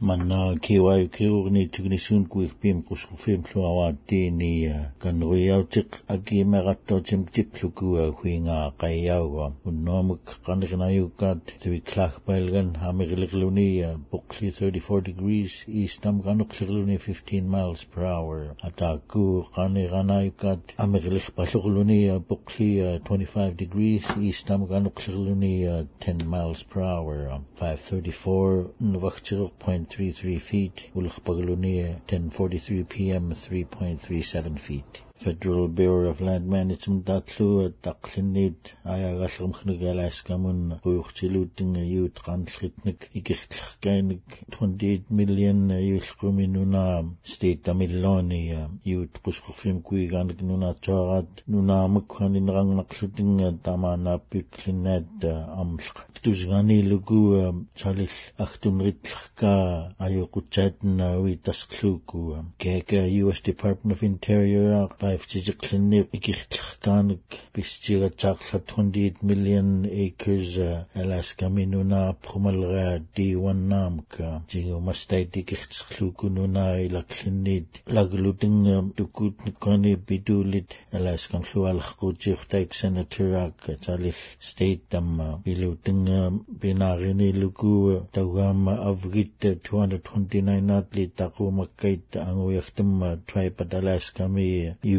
mana ke wai ke o ni tigni sun ku ik pim ku su fim tlo awa te ni kan ro yau tik agi me gatto chim tip lu ku a khu nga ka wa un no mu kan ri na yu ka te bi klak pel gan ha me glik lu ni 34 degrees east nam kan ok lu ni 15 miles per hour ata ku kan ri na yu ka a me glik pa lu ni 25 eh, eh, degrees east nam kan ok lu ni 10 eh, miles per hour 534 nu wacht 0. 3.3 feet, Ulch Pagalunia 10.43 p.m. 3.37 feet. Federal Bureau of Land Management атлуу тақлинниут аяагаалгамхнэг алааскамун уйуртилуутинга юут кандлхитник игерлхкааник 28 million юлхуминуна state тамиллония юут қусқорфим куиганик нунаатсуараат нунаамак ханинерангнарлутинга тамаанааппиклиннаат амлақ тусганилугу чалил ахтумритлхка аюқутсаатна уи тасқлууку кека US Department of Interior qaiftijiqlinniuq iqirtlerkaanek pistigataarlatqundiit million ekusa alaska minunaaphqumalra diiwannaamka jigumastait iqirtserluukununaa ilaqlinniit laglutengam tukutnekani pituulit alaskan llualarquutiurtaiksanaturaakka talil state tamma ilutengam pinaariniilukuu taugaama avgitta 229 naatli taqumakkait anguiartamma tribe at alaska mi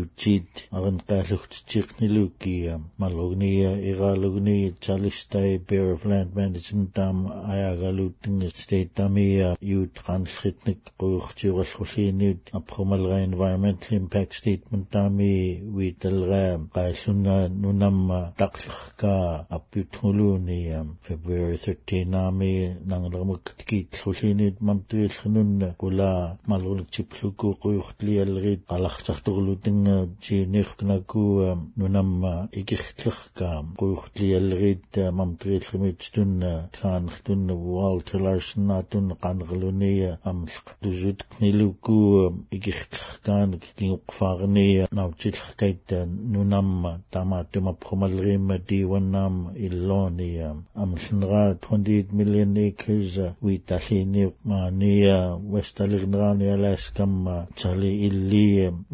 юджид аган таалугтчихнилуукия малугния иралугния чалистай bear of land management там аягалууттингэ state тамия ю трансхитник куйуртиуралхулииниут апхумалра environmental impact statement тами витэлра qaallunna нунамма тарлерка аппиутгулууния february 13 нами нангалэрмук тикитлхулииниут мамтуилхнунна кула малугник чиплуку куйуртлиаллерит аларсарторлутин na gu gu nu i i gam gwych li mam dun dun gan gilw ni am gnilw anga jiinirqnaku nunamma ikirtlerkaam quuxtlialriit mamtriillimit tunna taanerl tunna vual tilaarsinnaatun qanerlunia amlleq tusutqniluku ikirtlerkaanek kinguqfaarnia nautillerkait nunamma tamaatumapromalriimma tiiwannaam illonia amlleneraa 28 million acres wy dalli ni ni ma nga ni alas alaskamma tali illi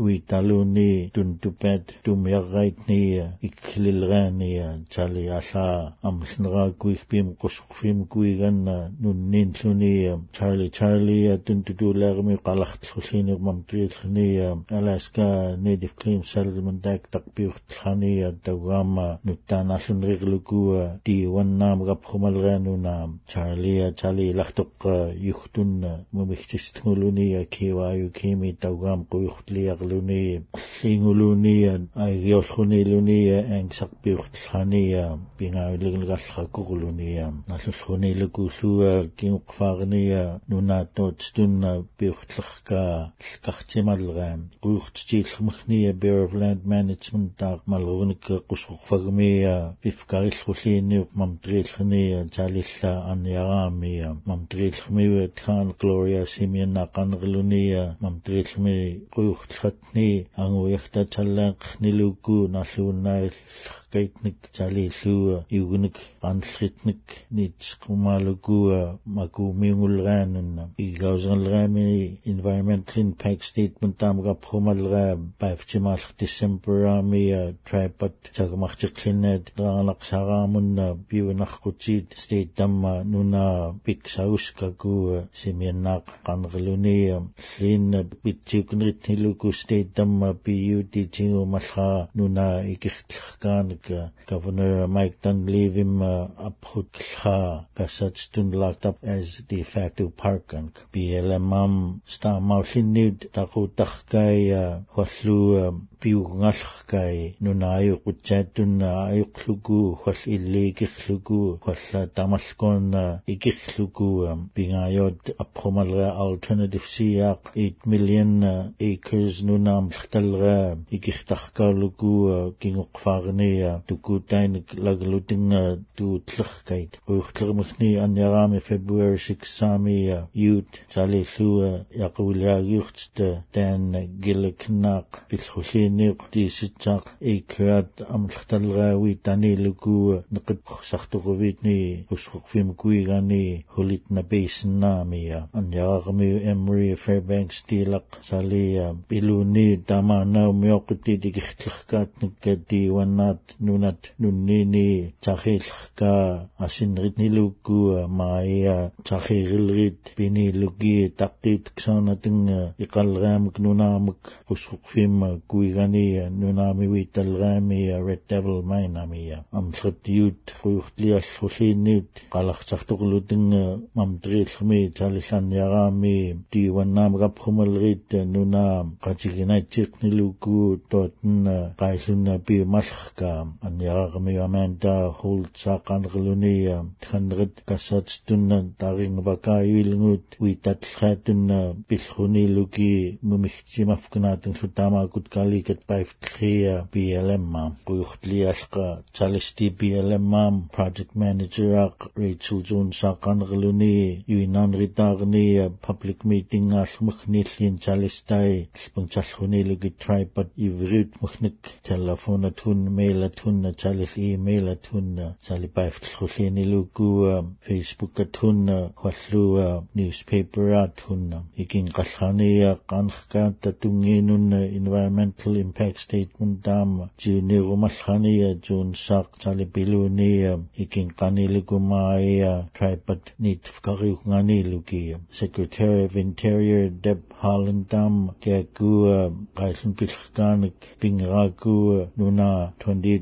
wy dalu ni ni tuntupat tumiarraitnia ikklilraania talialla amlneraakuigpim qusqfim kuiganna nunninllunia tali talia tuntutulaarmi qalartullinermam tuillania alaska native claim settlement act taqpiurtlhania tawama nuttaanaallunriqlukua tiiwannaamga prumalreanunaam talia tali lartoqqa yuxtunna mumigtistngulunia kiwaayu kimi tawgaam quyurtliarluni сингулууния агиорлхунилуния аангсарпиуртлхания пингаавилгилгаллхаккурулуния наллулхунилукусуа кигуқфаарния нунааттуут стунна пиуртлерка лкартималлераам куйуртитииллермахния bureau of land management таа малгуникке қусқорфагмия пифкариллхуллиинниуқ мамтриллерния таалилла арниараамия мамтриллермиуа тхаан глория симианна қанерлуния мамтриллерми куйуртлхатни ангу уяхта таллаақ нилукку нарлууннаалла кайтник тали луа югник анлхитник нич кумалугуа макумингулгаанунна игаусгалгаами environmental impact statement тамга промалгаа павчимаалх диссембрамиа трайпат цагмарчиклиннаат драаларсараамунна пиунаркутиит стейт тамма нуна пиксаускагуа симианнаақ канерлуния линна питчикнрит хилуку стейт тамма пиюти тингумаллаа нуна икерллахкааник uh, Governor Mike Dunleavy um, uh, lla gasad stund locked up as de facto park BLM am um, sta maw mawllinud tachu dachgai uh, wallu um, biwngallchgai nun ayu gwtjadun uh, ayu clugu hwall ili gichlwgw hwall damallgon uh, i gichlwgw um, bingayod apomalga alternative siaq 8 million uh, acres nun am llhdalga i gichdachgau lwgw uh, gingwqfarni uh, taa tukutainik lagalutinga tuutlakkaik uikhtlaqmikni anjarami february 6 saamiya yuut salillua yaquliagiurtita taan gilaknaq pilhuliiniq tiisitsaaq eikkuat amlaqtalgaawi taniluku neqipqsartuquvitni usquqvimkuigani hulitna beisinnaamiya anjaraqmiu emery fairbanks tilaq saliya piluni tama naumioqitit ikiktlaqkaatnikka tiiwannaat нунат нуннини тахилхка асинрит нилукку маая тахирилрит пинилуги таккит ксанатинга иқалраамик нунаамик пусқуқфимма куигани нунаамиви талраами ред девил майнамия амсриттиут хуйхтлиаллуллиинниут қалартартоқлутинга мамтриллми талланниараами тиуаннаамигапхумалрит нунаам қатигинатсиқ нилукку тотна қайсунна пи малхка am am ангиарармиамаантаа хулцаақарнерлуниа тханрит кассаатстуннан таринвакааюилгуут уитатлхаатуннаа пиллхунилуки мумихтимавкнаатан сутаамаакут каликат паифтлхиа BLM буйхтлиалқа талисти BLM project manager ақ Rachel Jones саақарнерлуни юинанритаарния public meeting аалмахниллин талистай лпунчалхунилуки tripod иврит махник телефона тун мейла tunna talis e-mail a tunna tali baiftlhullini lugua Facebook a tunna wallua newspaper a tunna ikin qallhania qanxka tatunginunna environmental impact statement dam jiunirumallhania jun saq tali bilunia ikin qanilugumaia tribat nitfqariungani lugia Secretary of Interior Deb Holland dam kagua qailun pilhkanik pingragu nuna 20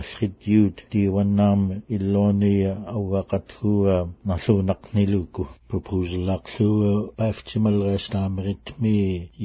nafridiyut di wanam iloni awaqat huwa nasunak niluku. Proposal laksu baftimal restam ritmi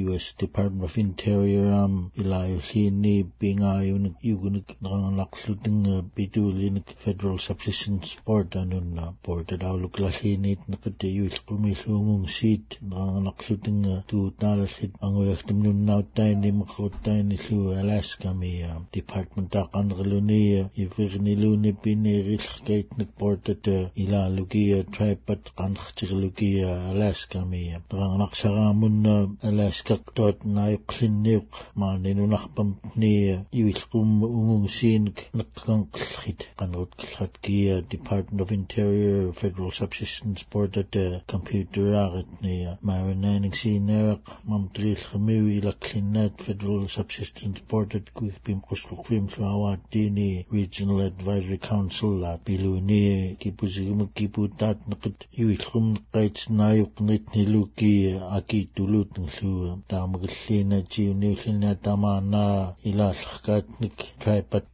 US Department of Interior am ilayusini bingayun yugunik nang laksu ding bidulinik Federal Subsistence Board anun board adawluk lasinit nakati yus kumisumung sit nang laksu ding tu nalasit angoyaktim nun nautaini makotaini su Alaska mi Department da kanriluni i lugia ivirnilune pineerillerkaitnak portata ilaalugia traipat qanxtirlugia alaaskamia taranaqsaraamunna alaaskaqtuat naiqlinniuq maaninunarpam nia gan ungungsiinik neqqanqillxit qanrutkillratkia Department of Interior Federal Subsistence portata computeraaritnia maarinaaningsiineraq mamtriillqamiu ilaqlinnaat Federal Subsistence Board at gwybim qusquqfim dyn diini Regional Advisory Council la ni ki pusigum ki putat nqit yuillum qait yuqnit ni lu ki aki tulut nglu nik jiuniullina pat qan traipat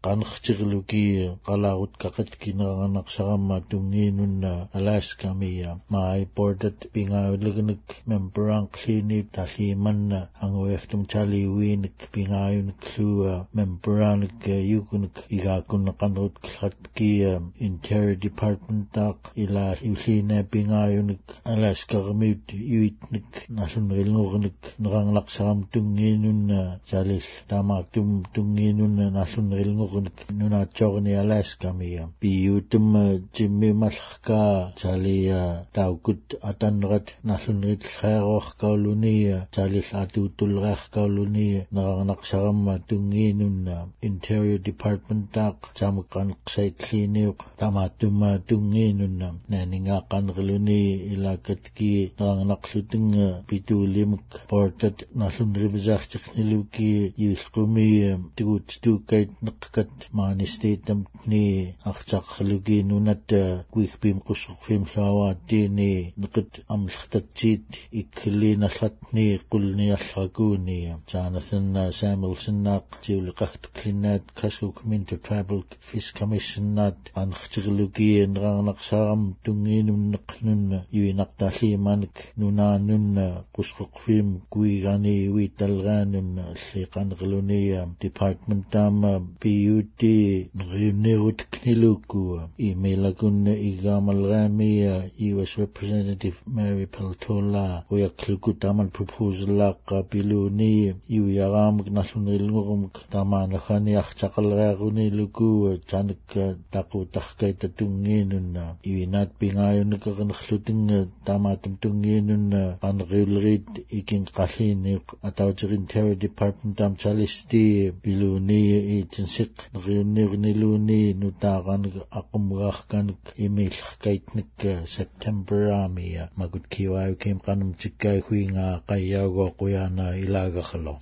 lu ki qalagut qaqat kinaqanaqsaramma tunginunna Alaska miya mai bordat pingaulugnik membrang klini talimanna angueftum chaliwinik pingayunik lua membranik yukunik iga yakun kanut khat ki um, interior department tak ila yusine pingayun alas kagmit yuit nik nasun rilngur nik nrang laksam tunginun na chalis tamak tum tunginun na nasun rilngur nik nuna chog ni alas kami ya pi yutum jimmi malhka chali ya taukut atan rat nasun rit khairoh kauluni ya chalis atutul rakh kauluni nrang laksam tunginun na interior department tak таақ таамаққанеқсаитлииниуқ тамааттумаа тунгиинуннам наанингааqqанерлуни илаакатки неранганарлутингэ питуулимак портат наллуннеривисаартиқнилуки юлқуми тигууттууккайт неққакат маанистеитамтни артаққалуги нунат куихпим қусқорфим лаавааттиини неқит амлхтатсиит иккиллииналлатни қулниарлакууни таанасанна саамилсиннаақ тиулиқартуклиннаат касук минту Tribal Fish Commission naat anxtiglugi nraarnaqsaram i yuinaqtalliimanek nunaanunna qusquqfiim kuigani uitalgaanunna alliqanerlunia department taama PUD nriunnerut knilukua имелагунна игаамалгаамия US Representative Mary Peltola уяклуку таман proposal лааққа пилууни юяраамак наллунерилгорумк тамаанахани арчақалгаагуни илугуа танакка такутаркайта тунгиинунна ивинаат пингааюнекернерлутинга таамаатам тунгиинунна анериуллерит икин қаллиинниу атаутирин terry department am chalisti илуни итинсик нериунниурнилууни нутааранек аққумгаарканек имииллеркайтник септембер аамия магут кивааю ким канамтиккай хуингаа қайяугоо қуяана илагерло